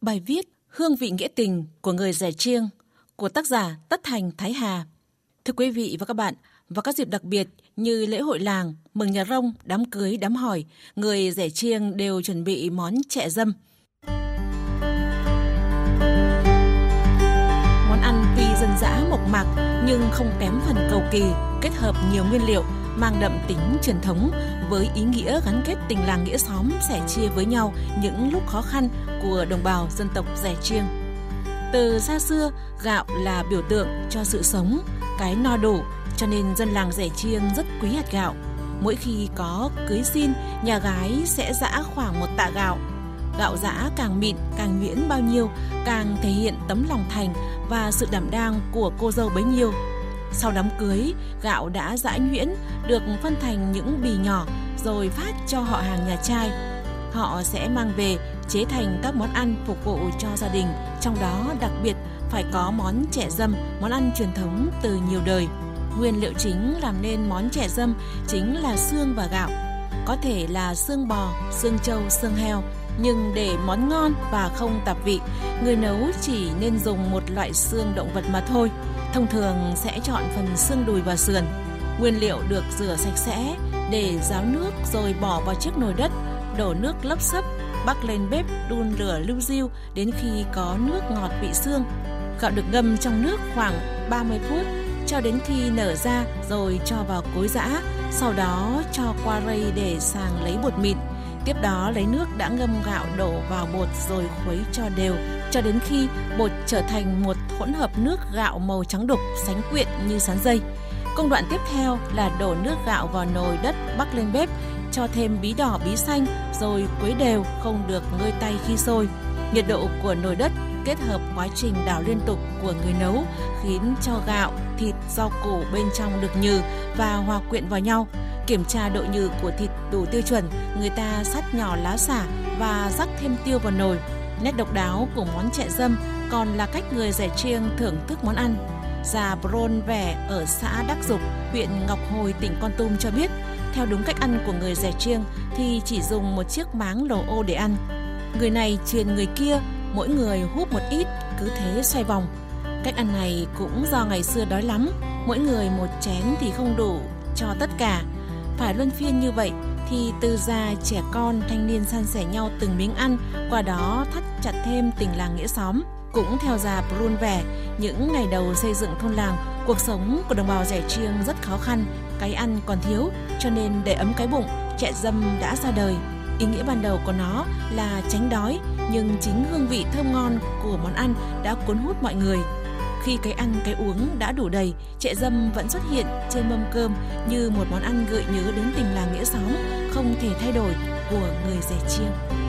Bài viết Hương vị nghĩa tình của người rẻ chiêng của tác giả Tất Thành Thái Hà. Thưa quý vị và các bạn, vào các dịp đặc biệt như lễ hội làng, mừng nhà rông, đám cưới, đám hỏi, người rẻ chiêng đều chuẩn bị món chè dâm. Món ăn tuy dân dã mộc mạc nhưng không kém phần cầu kỳ, kết hợp nhiều nguyên liệu mang đậm tính truyền thống với ý nghĩa gắn kết tình làng nghĩa xóm sẻ chia với nhau những lúc khó khăn của đồng bào dân tộc rẻ chiêng. Từ xa xưa, gạo là biểu tượng cho sự sống, cái no đủ, cho nên dân làng rẻ chiêng rất quý hạt gạo. Mỗi khi có cưới xin, nhà gái sẽ giã khoảng một tạ gạo. Gạo giã càng mịn, càng nhuyễn bao nhiêu, càng thể hiện tấm lòng thành và sự đảm đang của cô dâu bấy nhiêu. Sau đám cưới, gạo đã giã nhuyễn, được phân thành những bì nhỏ rồi phát cho họ hàng nhà trai. Họ sẽ mang về chế thành các món ăn phục vụ cho gia đình, trong đó đặc biệt phải có món chè dâm, món ăn truyền thống từ nhiều đời. Nguyên liệu chính làm nên món chè dâm chính là xương và gạo. Có thể là xương bò, xương trâu, xương heo, nhưng để món ngon và không tạp vị, người nấu chỉ nên dùng một loại xương động vật mà thôi. Thông thường sẽ chọn phần xương đùi và sườn. Nguyên liệu được rửa sạch sẽ, để ráo nước rồi bỏ vào chiếc nồi đất, đổ nước lấp sấp, bắc lên bếp đun lửa lưu diêu đến khi có nước ngọt vị xương. Gạo được ngâm trong nước khoảng 30 phút cho đến khi nở ra rồi cho vào cối giã, sau đó cho qua rây để sàng lấy bột mịn. Tiếp đó lấy nước đã ngâm gạo đổ vào bột rồi khuấy cho đều cho đến khi bột trở thành một hỗn hợp nước gạo màu trắng đục sánh quyện như sán dây. Công đoạn tiếp theo là đổ nước gạo vào nồi đất bắc lên bếp, cho thêm bí đỏ bí xanh rồi quấy đều không được ngơi tay khi sôi. Nhiệt độ của nồi đất kết hợp quá trình đảo liên tục của người nấu khiến cho gạo, thịt, rau củ bên trong được nhừ và hòa quyện vào nhau. Kiểm tra độ nhừ của thịt đủ tiêu chuẩn, người ta sắt nhỏ lá xả và rắc thêm tiêu vào nồi. Nét độc đáo của món chè dâm còn là cách người rẻ chiêng thưởng thức món ăn. Già Bron Vẻ ở xã Đắc Dục, huyện Ngọc Hồi, tỉnh Con Tum cho biết, theo đúng cách ăn của người rẻ chiêng thì chỉ dùng một chiếc máng lồ ô để ăn. Người này truyền người kia, mỗi người hút một ít, cứ thế xoay vòng. Cách ăn này cũng do ngày xưa đói lắm, mỗi người một chén thì không đủ cho tất cả. Phải luân phiên như vậy thì từ già trẻ con thanh niên san sẻ nhau từng miếng ăn, qua đó thắt chặt thêm tình làng nghĩa xóm. Cũng theo già Brun vẻ, những ngày đầu xây dựng thôn làng, cuộc sống của đồng bào rẻ chiêng rất khó khăn, cái ăn còn thiếu, cho nên để ấm cái bụng, trẻ dâm đã ra đời. Ý nghĩa ban đầu của nó là tránh đói, nhưng chính hương vị thơm ngon của món ăn đã cuốn hút mọi người. Khi cái ăn cái uống đã đủ đầy, chè dâm vẫn xuất hiện trên mâm cơm như một món ăn gợi nhớ đến tình làng nghĩa xóm không thể thay đổi của người rẻ chiêng.